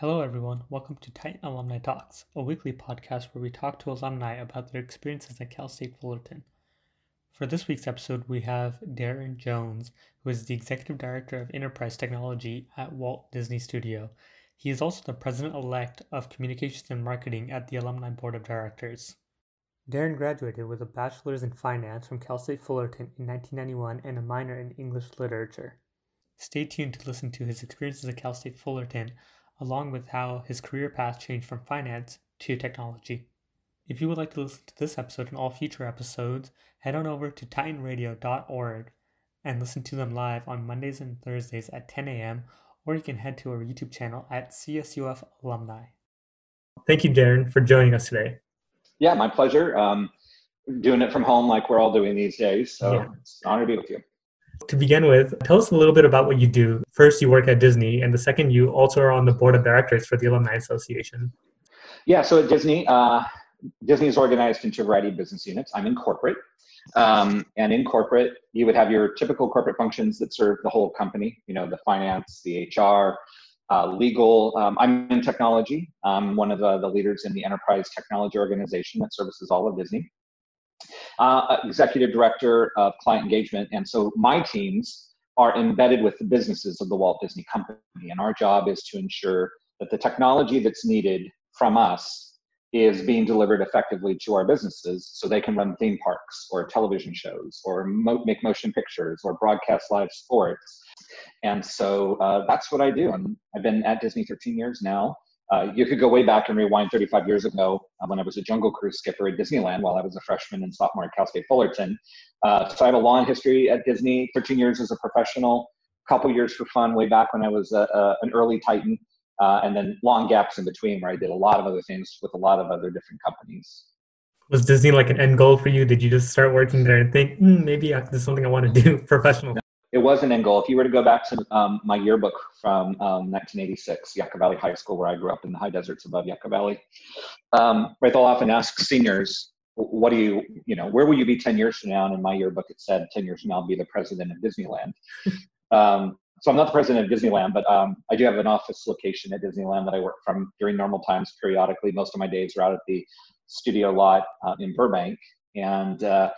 Hello, everyone. Welcome to Titan Alumni Talks, a weekly podcast where we talk to alumni about their experiences at Cal State Fullerton. For this week's episode, we have Darren Jones, who is the Executive Director of Enterprise Technology at Walt Disney Studio. He is also the President elect of Communications and Marketing at the Alumni Board of Directors. Darren graduated with a bachelor's in finance from Cal State Fullerton in 1991 and a minor in English literature. Stay tuned to listen to his experiences at Cal State Fullerton along with how his career path changed from finance to technology. If you would like to listen to this episode and all future episodes, head on over to titanradio.org and listen to them live on Mondays and Thursdays at 10 a.m., or you can head to our YouTube channel at CSUF Alumni. Thank you, Darren, for joining us today. Yeah, my pleasure. Um, doing it from home like we're all doing these days. So yeah. it's an honor to be with you. To begin with, tell us a little bit about what you do. First, you work at Disney, and the second, you also are on the board of directors for the Alumni Association. Yeah, so at Disney, uh, Disney is organized into a variety of business units. I'm in corporate. Um, and in corporate, you would have your typical corporate functions that serve the whole company, you know, the finance, the HR, uh, legal. Um, I'm in technology. I'm one of the, the leaders in the enterprise technology organization that services all of Disney uh, executive director of client engagement. And so my teams are embedded with the businesses of the Walt Disney Company. And our job is to ensure that the technology that's needed from us is being delivered effectively to our businesses so they can run theme parks or television shows or mo- make motion pictures or broadcast live sports. And so uh, that's what I do. And I've been at Disney 13 years now. Uh, you could go way back and rewind 35 years ago uh, when I was a Jungle Cruise skipper at Disneyland while I was a freshman and sophomore at Cal State Fullerton. Uh, so I have a long history at Disney, 13 years as a professional, couple years for fun way back when I was a, a, an early Titan, uh, and then long gaps in between where I did a lot of other things with a lot of other different companies. Was Disney like an end goal for you? Did you just start working there and think, mm, maybe this is something I want to do professional? It was an end goal. If you were to go back to um, my yearbook from um, 1986, Yucca Valley High School, where I grew up in the high deserts above Yucca Valley, um, right, they'll often ask seniors, what do you, you know, where will you be 10 years from now? And in my yearbook, it said 10 years from now, I'll be the president of Disneyland. um, so I'm not the president of Disneyland, but um, I do have an office location at Disneyland that I work from during normal times periodically. Most of my days are out at the studio lot uh, in Burbank. And, uh,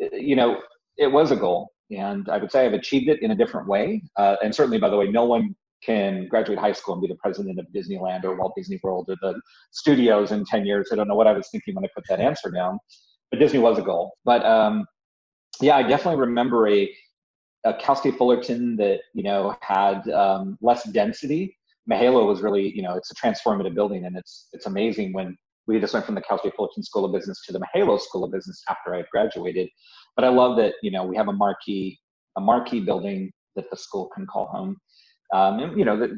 you know, it was a goal and I would say I've achieved it in a different way. Uh, and certainly, by the way, no one can graduate high school and be the president of Disneyland or Walt Disney World or the studios in 10 years. I don't know what I was thinking when I put that answer down, but Disney was a goal. But um, yeah, I definitely remember a, a Cal State Fullerton that, you know, had um, less density. Mihaylo was really, you know, it's a transformative building and it's, it's amazing when we just went from the Cal State Fullerton School of Business to the Mihaylo School of Business after I had graduated. But I love that you know we have a marquee a marquee building that the school can call home. Um, and you know that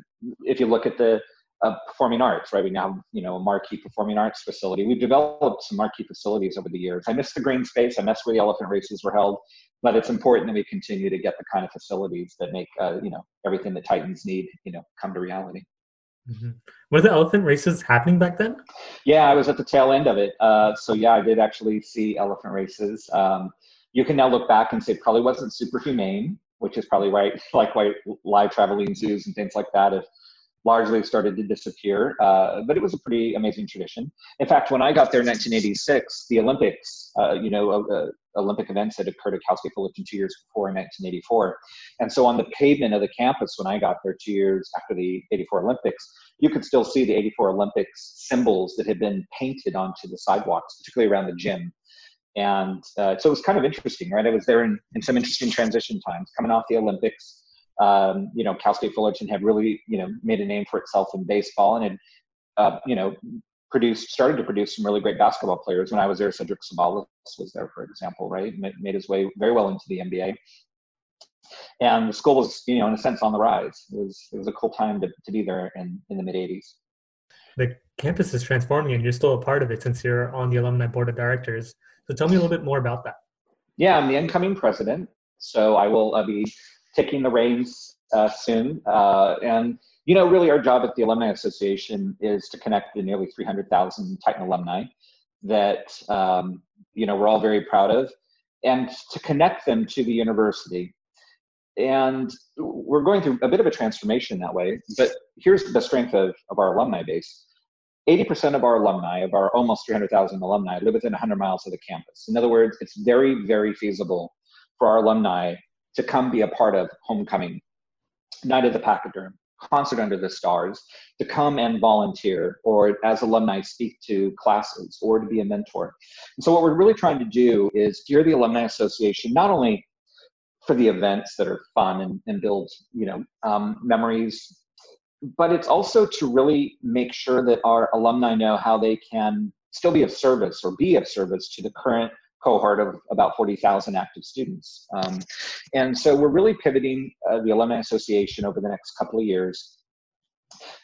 if you look at the uh, performing arts, right? We now have, you know a marquee performing arts facility. We've developed some marquee facilities over the years. I miss the green space. I miss where the elephant races were held, but it's important that we continue to get the kind of facilities that make uh, you know everything that Titans need you know come to reality. Mm-hmm. Were the elephant races happening back then? Yeah, I was at the tail end of it. Uh, so yeah, I did actually see elephant races. Um, you can now look back and say probably wasn't super humane, which is probably why like why live traveling zoos and things like that have largely started to disappear. Uh, but it was a pretty amazing tradition. In fact, when I got there in 1986, the Olympics, uh, you know, uh, uh, Olympic events had occurred at Cal State Fullerton two years before in 1984. And so on the pavement of the campus when I got there two years after the 84 Olympics, you could still see the 84 Olympics symbols that had been painted onto the sidewalks, particularly around the gym. And uh, so it was kind of interesting, right? I was there in, in some interesting transition times, coming off the Olympics. Um, you know, Cal State Fullerton had really, you know, made a name for itself in baseball and had, uh, you know, produced, started to produce some really great basketball players. When I was there, Cedric Ceballos was there, for example, right? Made his way very well into the NBA. And the school was, you know, in a sense on the rise. It was, it was a cool time to, to be there in, in the mid 80s. The campus is transforming and you're still a part of it since you're on the alumni board of directors. So tell me a little bit more about that. Yeah, I'm the incoming president, so I will uh, be taking the reins uh, soon. Uh, and you know, really, our job at the Alumni Association is to connect the nearly 300,000 Titan alumni that um, you know we're all very proud of, and to connect them to the university. and we're going through a bit of a transformation that way. But here's the strength of, of our alumni base 80% of our alumni, of our almost 300,000 alumni, live within 100 miles of the campus. In other words, it's very, very feasible for our alumni to come be a part of homecoming, night of the pachyderm, concert under the stars, to come and volunteer, or as alumni speak to classes, or to be a mentor. And so, what we're really trying to do is gear the Alumni Association not only for the events that are fun and, and build, you know, um, memories but it's also to really make sure that our alumni know how they can still be of service or be of service to the current cohort of about 40,000 active students. Um, and so we're really pivoting uh, the Alumni Association over the next couple of years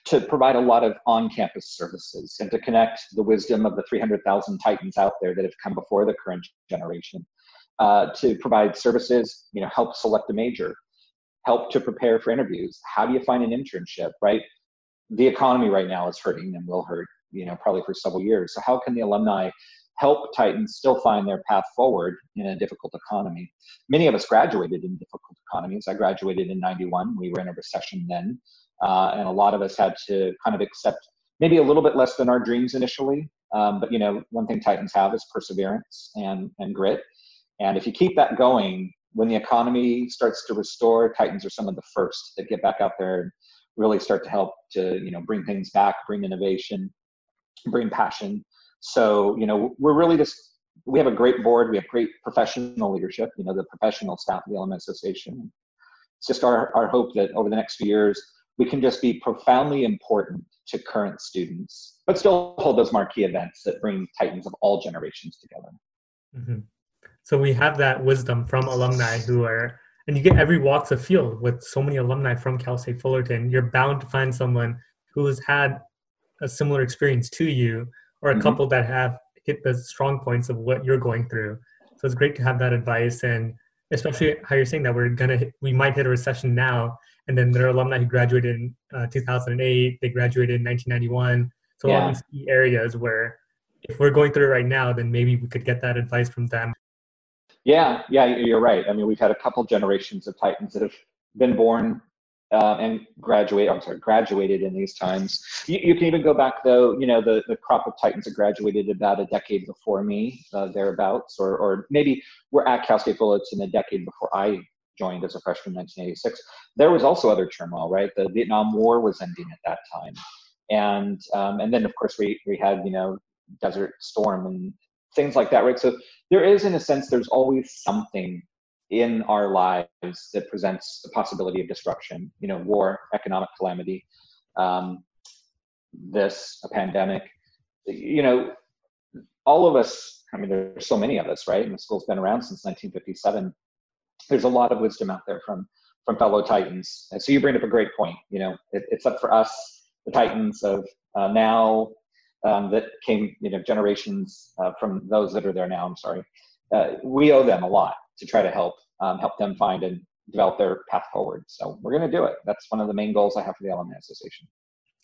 to provide a lot of on-campus services and to connect the wisdom of the 300,000 titans out there that have come before the current generation uh, to provide services, you know, help select a major, help to prepare for interviews. How do you find an internship, right? The economy right now is hurting and will hurt, you know, probably for several years. So how can the alumni help Titans still find their path forward in a difficult economy? Many of us graduated in difficult economies. I graduated in 91. We were in a recession then. Uh, and a lot of us had to kind of accept maybe a little bit less than our dreams initially. Um, but you know, one thing Titans have is perseverance and, and grit. And if you keep that going, when the economy starts to restore, Titans are some of the first that get back out there and really start to help to you know bring things back, bring innovation, bring passion. So you know we're really just we have a great board, we have great professional leadership. You know the professional staff of the Alumni Association. It's just our our hope that over the next few years we can just be profoundly important to current students, but still hold those marquee events that bring Titans of all generations together. Mm-hmm. So we have that wisdom from alumni who are, and you get every walks of field with so many alumni from Cal State Fullerton. You're bound to find someone who has had a similar experience to you, or a mm-hmm. couple that have hit the strong points of what you're going through. So it's great to have that advice, and especially how you're saying that we're gonna hit, we might hit a recession now, and then there are alumni who graduated in uh, 2008, they graduated in 1991. So yeah. all these key areas where if we're going through it right now, then maybe we could get that advice from them yeah, yeah, you're right. I mean, we've had a couple generations of Titans that have been born uh, and graduate. I'm sorry, graduated in these times. You, you, can even go back though. You know, the the crop of Titans that graduated about a decade before me, uh, thereabouts, or or maybe we're at Cal State Fullerton a decade before I joined as a freshman in 1986. There was also other turmoil, right? The Vietnam War was ending at that time, and um, and then of course we we had you know Desert Storm and things like that, right? So there is, in a sense, there's always something in our lives that presents the possibility of disruption. You know, war, economic calamity, um, this, a pandemic. You know, all of us. I mean, there's so many of us, right? And the school's been around since 1957. There's a lot of wisdom out there from from fellow Titans. And so you bring up a great point. You know, it, it's up for us, the Titans of uh, now um, that came, you know, generations uh, from those that are there now. I'm sorry. Uh, we owe them a lot to try to help um, help them find and develop their path forward. So we're going to do it. That's one of the main goals I have for the Alumni Association.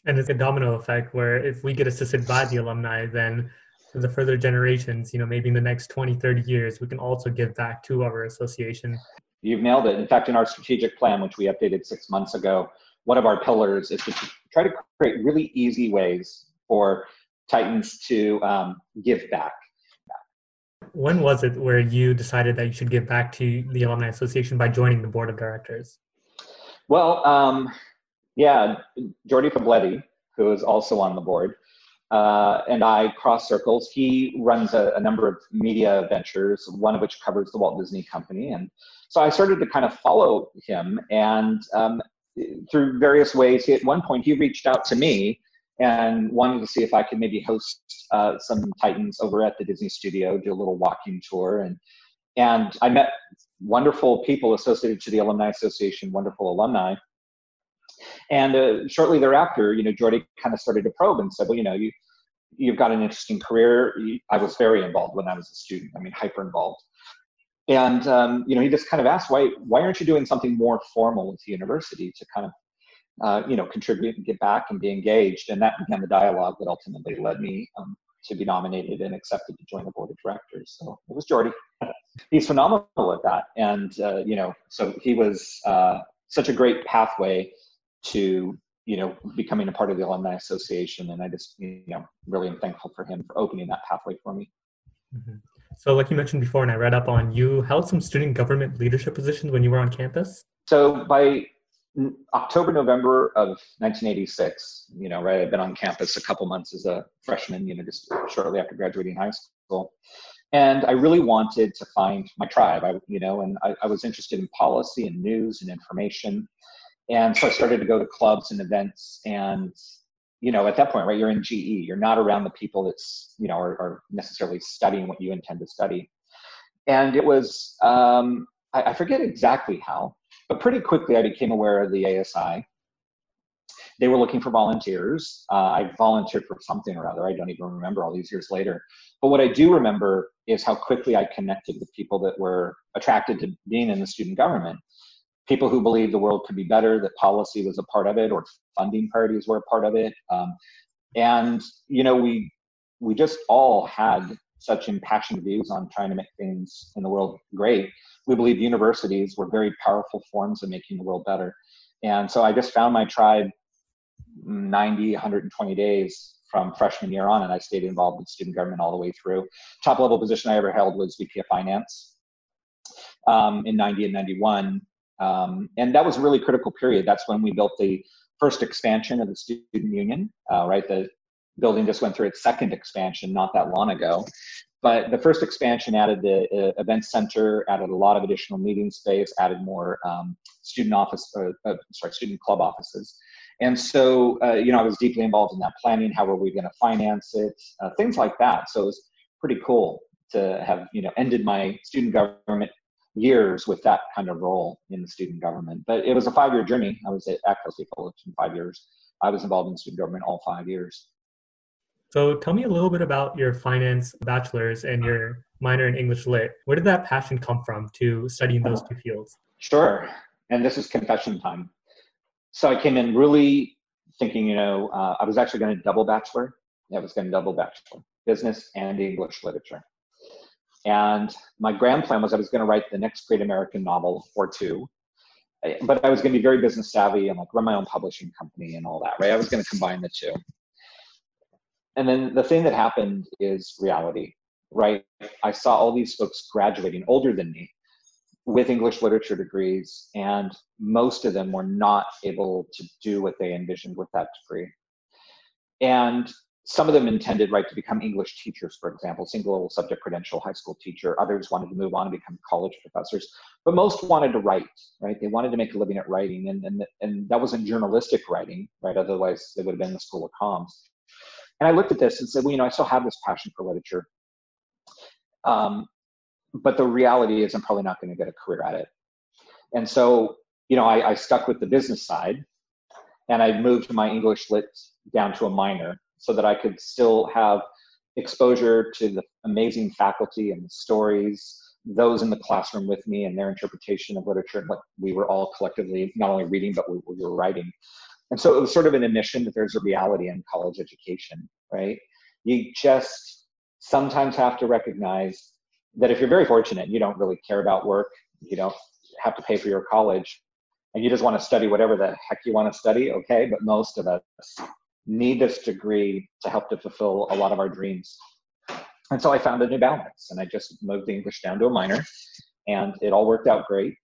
And it's a domino effect where if we get assisted by the alumni, then for the further generations, you know, maybe in the next 20, 30 years, we can also give back to our association. You've nailed it. In fact, in our strategic plan, which we updated six months ago, one of our pillars is to try to create really easy ways for Titans to um, give back. When was it where you decided that you should give back to the Alumni Association by joining the board of directors? Well, um, yeah, Jordy Fabletti, who is also on the board, uh, and I cross circles. He runs a, a, number of media ventures, one of which covers the Walt Disney Company. And so I started to kind of follow him. And um, through various ways, he, at one point, he reached out to me and wanted to see if I could maybe host uh, some Titans over at the Disney Studio, do a little walking tour, and and I met wonderful people associated to the Alumni Association, wonderful alumni. And uh, shortly thereafter, you know, Jordy kind of started to probe and said, well, you know, you you've got an interesting career. I was very involved when I was a student. I mean, hyper involved. And um, you know, he just kind of asked, why why aren't you doing something more formal with the university to kind of uh, you know, contribute and get back and be engaged. And that began the dialogue that ultimately led me um, to be nominated and accepted to join the board of directors. So it was Jordy. He's phenomenal at that, and uh, you know, so he was uh, such a great pathway to you know becoming a part of the alumni association, and I just you know really am thankful for him for opening that pathway for me. Mm-hmm. So, like you mentioned before, and I read up on, you held some student government leadership positions when you were on campus. So by October, November of 1986, you know, right, I've been on campus a couple months as a freshman, you know, just shortly after graduating high school. And I really wanted to find my tribe, I, you know, and I, I was interested in policy and news and information. And so I started to go to clubs and events. And, you know, at that point, right, you're in GE, you're not around the people that's, you know, are, are necessarily studying what you intend to study. And it was, um, I, I forget exactly how, but pretty quickly, I became aware of the ASI. They were looking for volunteers. Uh, I volunteered for something or other. I don't even remember all these years later. But what I do remember is how quickly I connected with people that were attracted to being in the student government. People who believed the world could be better, that policy was a part of it, or funding priorities were a part of it. Um, and you know, we we just all had such impassioned views on trying to make things in the world great we believe universities were very powerful forms of making the world better. And so I just found my tribe 90, 120 days from freshman year on, and I stayed involved with student government all the way through. Top level position I ever held was VP of Finance um, in 90 and 91. Um, and that was a really critical period. That's when we built the first expansion of the student union, uh, right? The building just went through its second expansion not that long ago. But the first expansion added the uh, event center, added a lot of additional meeting space, added more um, student office, uh, uh, sorry, student club offices. And so, uh, you know, I was deeply involved in that planning. How are we going to finance it? Uh, things like that. So it was pretty cool to have, you know, ended my student government years with that kind of role in the student government. But it was a five-year journey. I was at State College in five years. I was involved in student government all five years. So tell me a little bit about your finance bachelor's and your minor in English lit. Where did that passion come from to studying those two fields? Sure. And this is confession time. So I came in really thinking, you know, uh, I was actually going to double bachelor. I was going to double bachelor, business and English literature. And my grand plan was I was going to write the next great American novel or two, but I was going to be very business savvy and like run my own publishing company and all that, right? I was going to combine the two and then the thing that happened is reality, right? I saw all these folks graduating older than me with English literature degrees, and most of them were not able to do what they envisioned with that degree. And some of them intended, right, to become English teachers, for example, single subject credential high school teacher. Others wanted to move on and become college professors, but most wanted to write, right? They wanted to make a living at writing, and and and that wasn't journalistic writing, right? Otherwise, they would have been in the School of Comms. And I looked at this and said, well, you know, I still have this passion for literature. Um, but the reality is I'm probably not going to get a career at it. And so, you know, I, I stuck with the business side and I moved my English lit down to a minor so that I could still have exposure to the amazing faculty and the stories, those in the classroom with me and their interpretation of literature and what we were all collectively not only reading, but we, we were writing. And so it was sort of an admission that there's a reality in college education, right? You just sometimes have to recognize that if you're very fortunate, you don't really care about work, you don't have to pay for your college, and you just want to study whatever the heck you want to study, okay? But most of us need this degree to help to fulfill a lot of our dreams. And so I found a new balance and I just moved the English down to a minor and it all worked out great.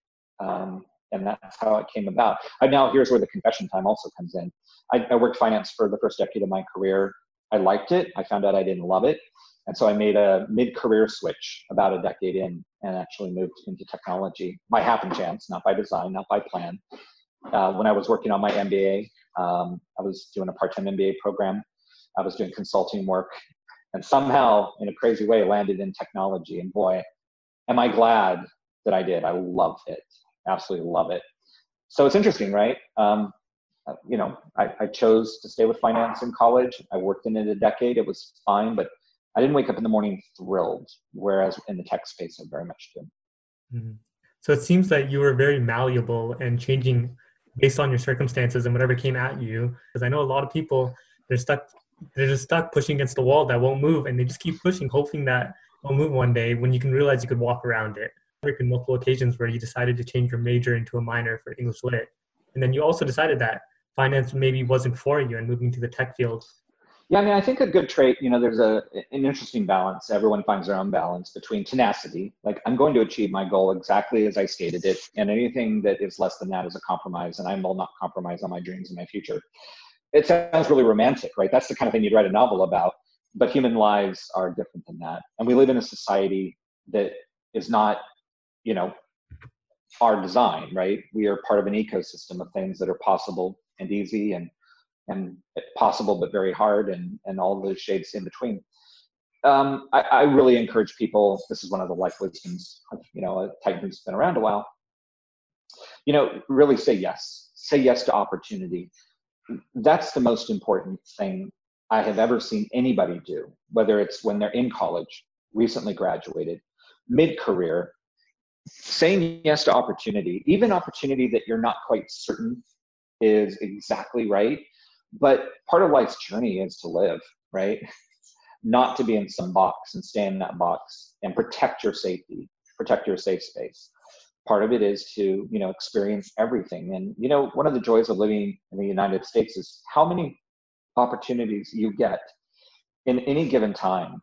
Um, and that's how it came about. And now here's where the confession time also comes in. I, I worked finance for the first decade of my career. I liked it. I found out I didn't love it. And so I made a mid-career switch about a decade in and actually moved into technology by happen chance, not by design, not by plan. Uh, when I was working on my MBA, um, I was doing a part-time MBA program. I was doing consulting work and somehow in a crazy way landed in technology. And boy, am I glad that I did. I love it absolutely love it. So it's interesting, right? Um, uh, you know, I, I, chose to stay with finance in college. I worked in it a decade. It was fine, but I didn't wake up in the morning thrilled. Whereas in the tech space, I very much did. Mm-hmm. So it seems that you were very malleable and changing based on your circumstances and whatever came at you. Because I know a lot of people they're stuck, they're just stuck pushing against the wall that won't move, and they just keep pushing, hoping that it'll move one day when you can realize you could walk around it. Have multiple occasions where you decided to change your major into a minor for English Lit. And then you also decided that finance maybe wasn't for you and moving to the tech field yeah, I mean, I think a good trait, you know, there's a an interesting balance. Everyone finds their own balance between tenacity, like I'm going to achieve my goal exactly as I stated it, and anything that is less than that is a compromise, and I will not compromise on my dreams and my future. It sounds really romantic, right? That's the kind of thing you'd write a novel about. But human lives are different than that, and we live in a society that is not, you know, our design, right? We are part of an ecosystem of things that are possible and easy and and possible but very hard and and all those shades in between. Um, I, I, really encourage people this is one of the life wisdoms you know a titan who's been around a while you know really say yes. Say yes to opportunity. That's the most important thing i have ever seen anybody do whether it's when they're in college recently graduated mid-career saying yes to opportunity even opportunity that you're not quite certain is exactly right but part of life's journey is to live, right? Not to be in some box and stay in that box and protect your safety, protect your safe space. Part of it is to, you know, experience everything. And, you know, one of the joys of living in the United States is how many opportunities you get in any given time.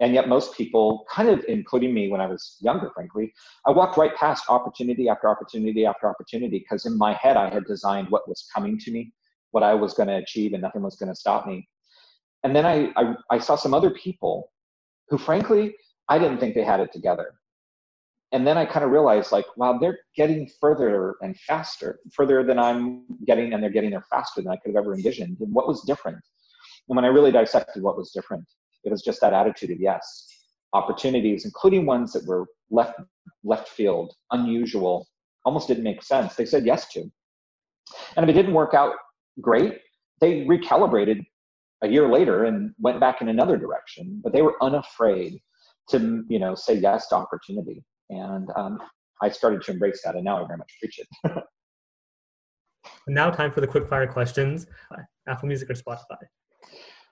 And yet, most people, kind of including me when I was younger, frankly, I walked right past opportunity after opportunity after opportunity because in my head I had designed what was coming to me what I was going to achieve and nothing was going to stop me. And then I, I, I saw some other people who, frankly, I didn't think they had it together. And then I kind of realized, like, wow, they're getting further and faster, further than I'm getting, and they're getting there faster than I could have ever envisioned. And what was different? And when I really dissected what was different, it was just that attitude of yes, opportunities, including ones that were left left field, unusual, almost didn't make sense. They said yes to. And if it didn't work out great. They recalibrated a year later and went back in another direction, but they were unafraid to, you know, say yes to opportunity. And um, I started to embrace that, and now I very much preach it. now, time for the quick fire questions. Apple Music or Spotify?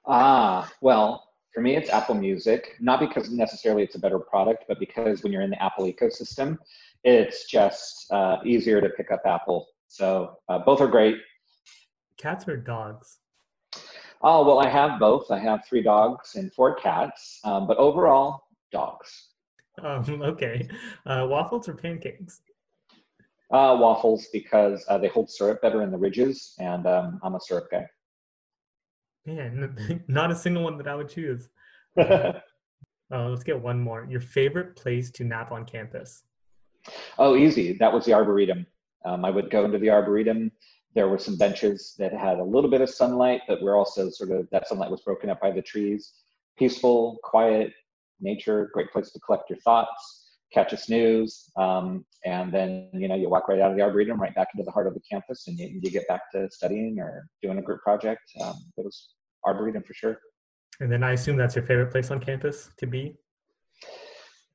Ah, well, for me, it's Apple Music. Not because necessarily it's a better product, but because when you're in the Apple ecosystem, it's just uh, easier to pick up Apple. So uh, both are great cats or dogs? Oh, well, I have both. I have three dogs and four cats, um, but overall, dogs. Um, okay. Uh, waffles or pancakes? Uh, waffles because uh, they hold syrup better in the ridges, and um, I'm a syrup guy. Man, not a single one that I would choose. uh, let's get one more. Your favorite place to nap on campus? Oh, easy. That was the Arboretum. Um, I would go into the Arboretum there were some benches that had a little bit of sunlight, but we're also sort of that sunlight was broken up by the trees. Peaceful, quiet nature, great place to collect your thoughts, catch a snooze, um, and then you know you walk right out of the arboretum, right back into the heart of the campus, and you, you get back to studying or doing a group project. Um, it was arboretum for sure. And then I assume that's your favorite place on campus to be.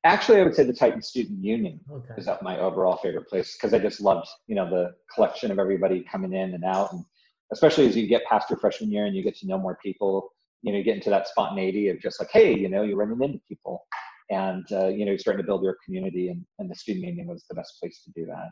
Actually, I would say the Titan Student Union okay. is my overall favorite place because I just loved, you know, the collection of everybody coming in and out, and especially as you get past your freshman year and you get to know more people, you know, you get into that spontaneity of just like, hey, you know, you're running into people, and uh, you know, you're starting to build your community, and, and the Student Union was the best place to do that.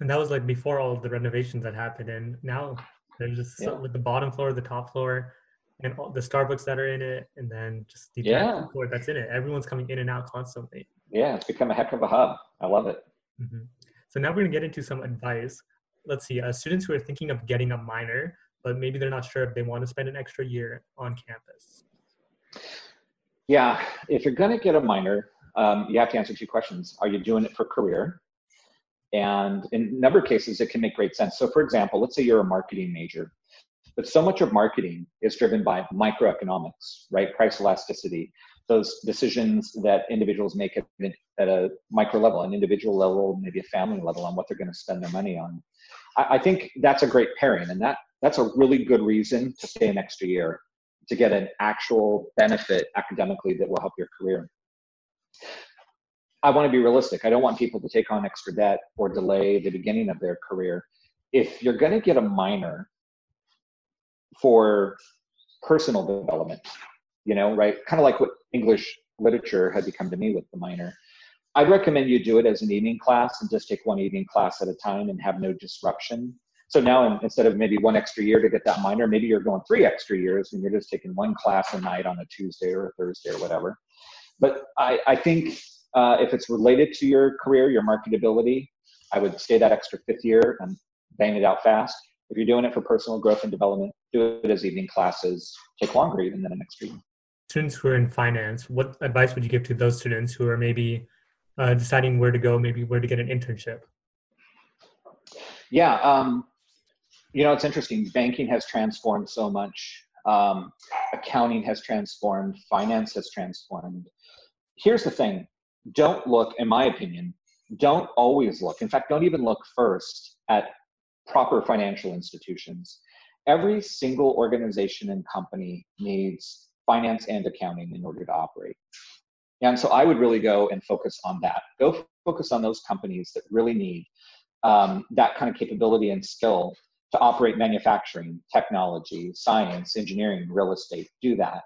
And that was like before all the renovations that happened, and now there's just yeah. so, the bottom floor, the top floor and all the Starbucks that are in it, and then just the yeah. floor that's in it. Everyone's coming in and out constantly. Yeah, it's become a heck of a hub. I love it. Mm-hmm. So now we're gonna get into some advice. Let's see, uh, students who are thinking of getting a minor, but maybe they're not sure if they want to spend an extra year on campus. Yeah, if you're gonna get a minor, um, you have to answer two questions. Are you doing it for career? And in a number of cases, it can make great sense. So, for example, let's say you're a marketing major but so much of marketing is driven by microeconomics, right? Price elasticity, those decisions that individuals make at, a micro level, an individual level, maybe a family level on what they're going to spend their money on. I, I think that's a great pairing, and that that's a really good reason to stay an extra year to get an actual benefit academically that will help your career. I want to be realistic. I don't want people to take on extra debt or delay the beginning of their career. If you're going to get a minor, for personal development, you know, right? Kind of like what English literature had become to me with the minor. I'd recommend you do it as an evening class and just take one evening class at a time and have no disruption. So now instead of maybe one extra year to get that minor, maybe you're going three extra years and you're just taking one class a night on a Tuesday or a Thursday or whatever. But I, I think uh, if it's related to your career, your marketability, I would stay that extra fifth year and bang it out fast. If you're doing it for personal growth and development, do it as evening classes. Take longer even than an extra year. Students who are in finance, what advice would you give to those students who are maybe uh, deciding where to go, maybe where to get an internship? Yeah, um, you know, it's interesting. Banking has transformed so much. Um, accounting has transformed. Finance has transformed. Here's the thing don't look, in my opinion, don't always look. In fact, don't even look first at proper financial institutions. Every single organization and company needs finance and accounting in order to operate. And so I would really go and focus on that. Go focus on those companies that really need um, that kind of capability and skill to operate manufacturing, technology, science, engineering, real estate. Do that.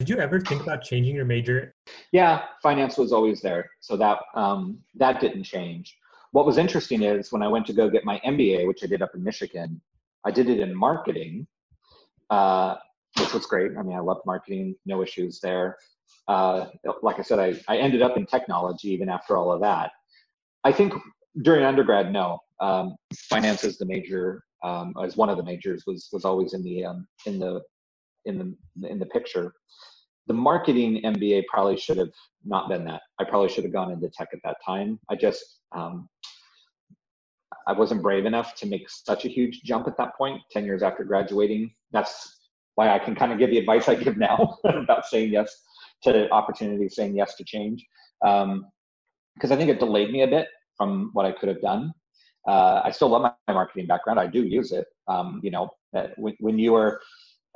Did you ever think about changing your major? Yeah, finance was always there, so that um, that didn't change. What was interesting is when I went to go get my MBA, which I did up in Michigan, I did it in marketing, uh, which was great. I mean, I loved marketing, no issues there. Uh, like I said, I, I ended up in technology even after all of that. I think during undergrad, no, um, finance is the major, um, as one of the majors was was always in the um, in the in the in the picture the marketing MBA probably should have not been that. I probably should have gone into tech at that time. I just um, I wasn't brave enough to make such a huge jump at that point. Ten years after graduating, that's why I can kind of give the advice I give now about saying yes to opportunities, saying yes to change, because um, I think it delayed me a bit from what I could have done. Uh, I still love my, my, marketing background. I do use it. Um, you know, when, when you are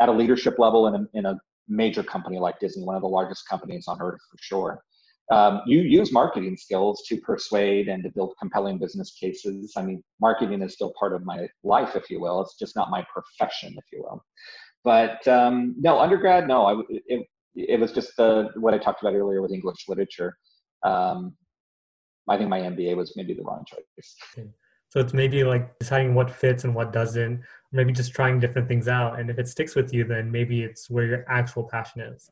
at a leadership level in a, in a major company like Disney, one of the largest companies on earth for sure. Um, you use marketing skills to persuade and to build compelling business cases. I mean, marketing is still part of my life, if you will. It's just not my profession, if you will. But um, no, undergrad, no. I, it, it was just the, what I talked about earlier with English literature. Um, I think my MBA was maybe the wrong choice. Okay. So it's maybe like deciding what fits and what doesn't, maybe just trying different things out. And if it sticks with you, then maybe it's where your actual passion is.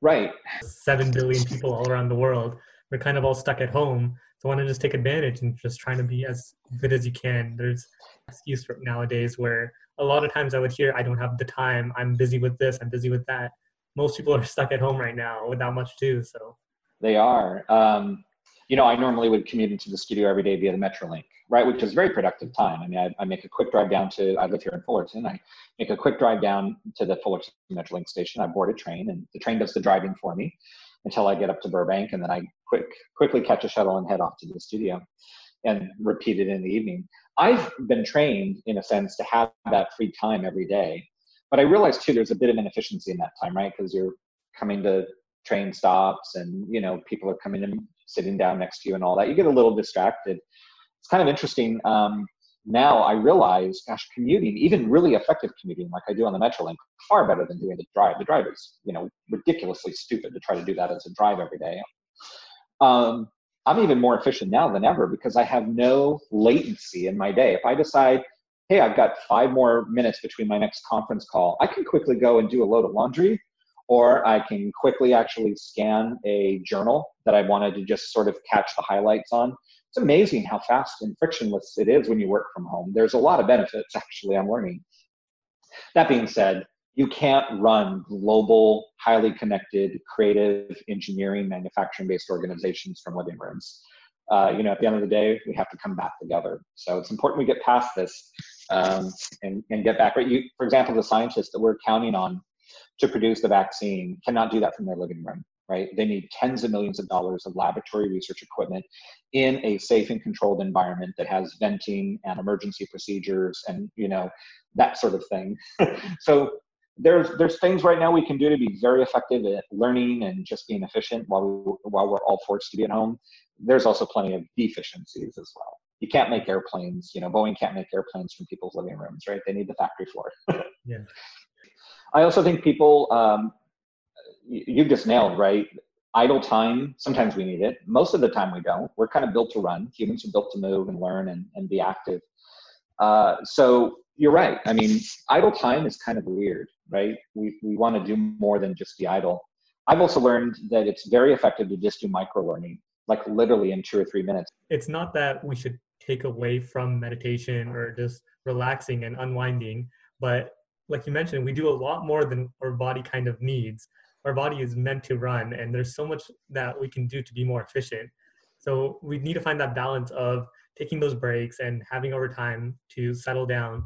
Right. Seven billion people all around the world. We're kind of all stuck at home. So I want to just take advantage and just trying to be as good as you can. There's excuse for nowadays where a lot of times I would hear, I don't have the time. I'm busy with this. I'm busy with that. Most people are stuck at home right now without much to do. So they are. Um, you know, I normally would commute into the studio every day via the Metrolink, right, which is very productive time. I mean, I, I, make a quick drive down to, I live here in Fullerton, I make a quick drive down to the Fullerton Metrolink station. I board a train, and the train does the driving for me until I get up to Burbank, and then I quick quickly catch a shuttle and head off to the studio, and repeat it in the evening. I've been trained, in a sense, to have that free time every day, but I realize too there's a bit of inefficiency in that time, right? Because you're coming to train stops and you know people are coming in sitting down next to you and all that. You get a little distracted. It's kind of interesting. Um, now I realize, gosh, commuting, even really effective commuting like I do on the Metrolink, far better than doing the drive. The drive is, you know, ridiculously stupid to try to do that as a drive every day. Um, I'm even more efficient now than ever because I have no latency in my day. If I decide, hey, I've got five more minutes between my next conference call, I can quickly go and do a load of laundry or I can quickly actually scan a journal that I wanted to just sort of catch the highlights on. It's amazing how fast and frictionless it is when you work from home. There's a lot of benefits, actually, I'm learning. That being said, you can't run global, highly connected, creative, engineering, manufacturing based organizations from living rooms. Uh, you know, at the end of the day, we have to come back together. So it's important we get past this um, and, and get back. Right? You, for example, the scientists that we're counting on to produce the vaccine cannot do that from their living room right? They need tens of millions of dollars of laboratory research equipment in a safe and controlled environment that has venting and emergency procedures and you know that sort of thing. So there's there's things right now we can do to be very effective at learning and just being efficient while we while we're all forced to be at home. There's also plenty of deficiencies as well. You can't make airplanes you know boeing can't make airplanes from people's living rooms right? They need the factory floor. Yeah I also think people, um, you just nailed right? Idle time sometimes we need it. Most of the time we don't. We're kind of built to run. Humans are built to move and learn and, and be active. Uh, so you're right. I mean idle time is kind of weird right? We, we want to do more than just be idle. I've also learned that it's very effective to just do micro learning like literally in two or three minutes. It's not that we should take away from meditation or just relaxing and unwinding but like you mentioned we do a lot more than our body kind of needs. Our body is meant to run and there's so much that we can do to be more efficient. So we need to find that balance of taking those breaks and having over time to settle down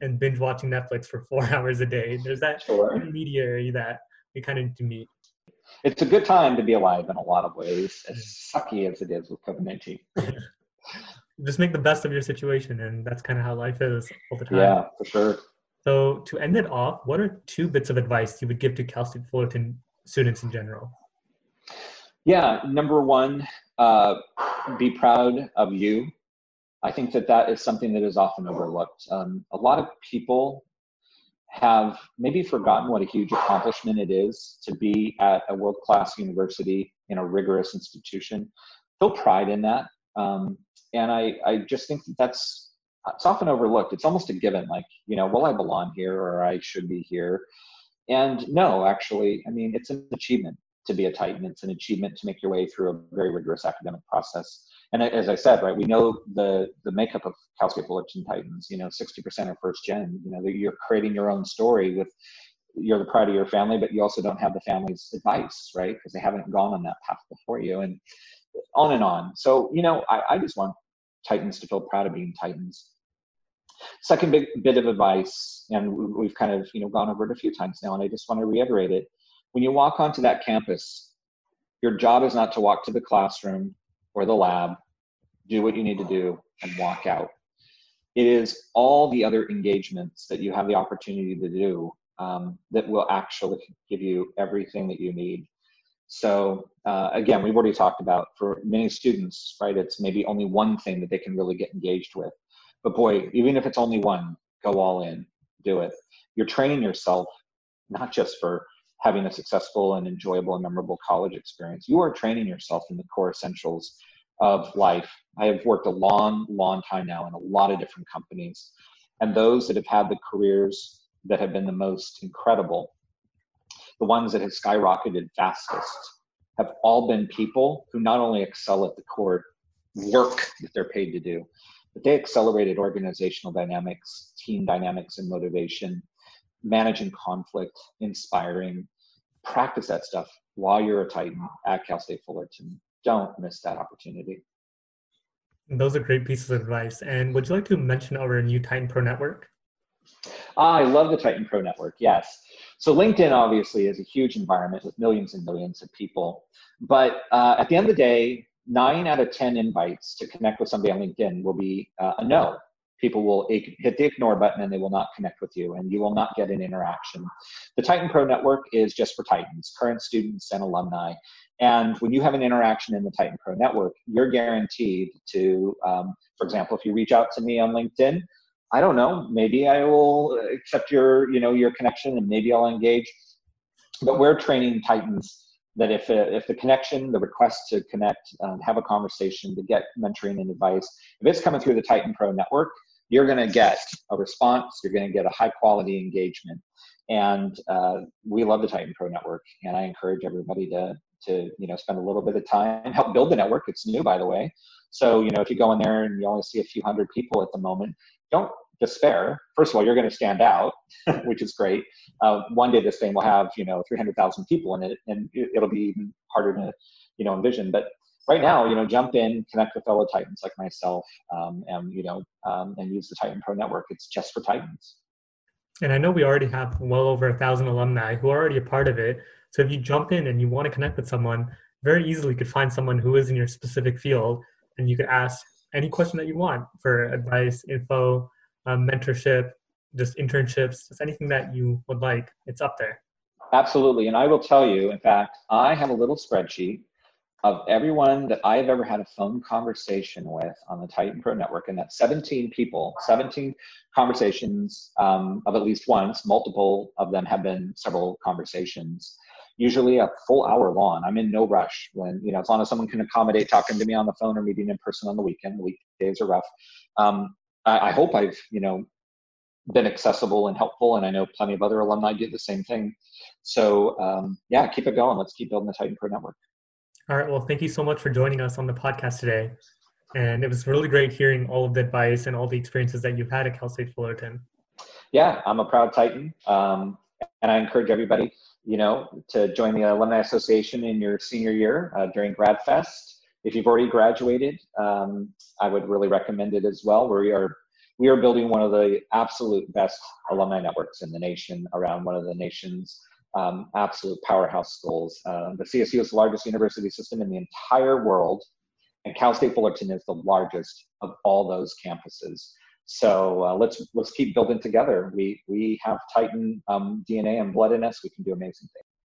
and binge watching netflix for four hours a day. There's that sure. intermediary that we kind of need to meet. It's a good time to be alive in a lot of ways as sucky as it is with covid-19 just make the best of your situation and that's kind of how life is all the time. Yeah for sure so to end it off, what are two bits of advice you would give to Cal State Fullerton students in general? Yeah, number one, uh, be proud of you. I think that that is something that is often overlooked. Um, a lot of people have maybe forgotten what a huge accomplishment it is to be at a world class university in a rigorous institution. Feel pride in that. Um, and I, I just think that that's it's often overlooked. It's almost a given, like, you know, well, I belong here or I should be here. And no, actually, I mean, it's an achievement to be a Titan. It's an achievement to make your way through a very rigorous academic process. And as I said, right, we know the the makeup of Cal State Fullerton Titans. You know, 60% are first gen. You know, you're creating your own story with you're the pride of your family, but you also don't have the family's advice, right? Because they haven't gone on that path before you, and on and on. So, you know, I, I just want Titans to feel proud of being Titans. Second big bit of advice, and we've kind of you know gone over it a few times now, and I just want to reiterate it. When you walk onto that campus, your job is not to walk to the classroom or the lab, do what you need to do, and walk out. It is all the other engagements that you have the opportunity to do um, that will actually give you everything that you need. So uh, again, we've already talked about for many students, right? It's maybe only one thing that they can really get engaged with. But boy, even if it's only one, go all in, do it. You're training yourself not just for having a successful and enjoyable and memorable college experience. You are training yourself in the core essentials of life. I have worked a long, long time now in a lot of different companies. And those that have had the careers that have been the most incredible, the ones that have skyrocketed fastest, have all been people who not only excel at the core work that they're paid to do, but they accelerated organizational dynamics, team dynamics, and motivation, managing conflict, inspiring. Practice that stuff while you're a Titan at Cal State Fullerton. Don't miss that opportunity. Those are great pieces of advice. And would you like to mention our new Titan Pro Network? I love the Titan Pro Network, yes. So LinkedIn obviously is a huge environment with millions and millions of people. But uh, at the end of the day, nine out of 10 invites to connect with somebody on LinkedIn will be uh, a no. People will hit the ignore button and they will not connect with you and you will not get an interaction. The Titan Pro Network is just for Titans, current students and alumni. And when you have an interaction in the Titan Pro Network, you're guaranteed to, um, for example, if you reach out to me on LinkedIn, I don't know, maybe I will accept your, you know, your connection and maybe I'll engage. But we're training Titans that if, uh, if the connection, the request to connect, um, have a conversation, to get mentoring and advice, if it's coming through the Titan Pro network, you're going to get a response. You're going to get a high quality engagement. And uh, we love the Titan Pro network. And I encourage everybody to, to, you know, spend a little bit of time, help build the network. It's new, by the way. So, you know, if you go in there and you only see a few hundred people at the moment, don't despair. First of all, you're going to stand out, which is great. Uh, one day this thing will have you know 300,000 people in it, and it'll be even harder to you know envision. But right now, you know, jump in, connect with fellow Titans like myself, um, and you know, um, and use the Titan Pro Network. It's just for Titans. And I know we already have well over a thousand alumni who are already a part of it. So if you jump in and you want to connect with someone, very easily you could find someone who is in your specific field, and you could ask any question that you want for advice, info, um, mentorship, just internships, just anything that you would like, it's up there. Absolutely. And I will tell you, in fact, I have a little spreadsheet of everyone that I've ever had a phone conversation with on the Titan Pro Network, and that's 17 people, 17 conversations um, of at least once. Multiple of them have been several conversations. usually a full hour long. I'm in no rush when, you know, as long as someone can accommodate talking to me on the phone or meeting in person on the weekend, the weekdays are rough. Um, I, I hope I've, you know, been accessible and helpful. And I know plenty of other alumni do the same thing. So um, yeah, keep it going. Let's keep building the Titan Pro network. All right. Well, thank you so much for joining us on the podcast today. And it was really great hearing all of the advice and all the experiences that you've had at Cal State Fullerton. Yeah, I'm a proud Titan. Um, and I encourage everybody, you know, to join the Alumni Association in your senior year uh, during Grad Fest. If you've already graduated, um, I would really recommend it as well. We are we are building one of the absolute best alumni networks in the nation around one of the nation's um, absolute powerhouse schools. Uh, the CSU is the largest university system in the entire world, and Cal State Fullerton is the largest of all those campuses. So uh, let's let's keep building together. We we have Titan um, DNA and blood in us. We can do amazing things.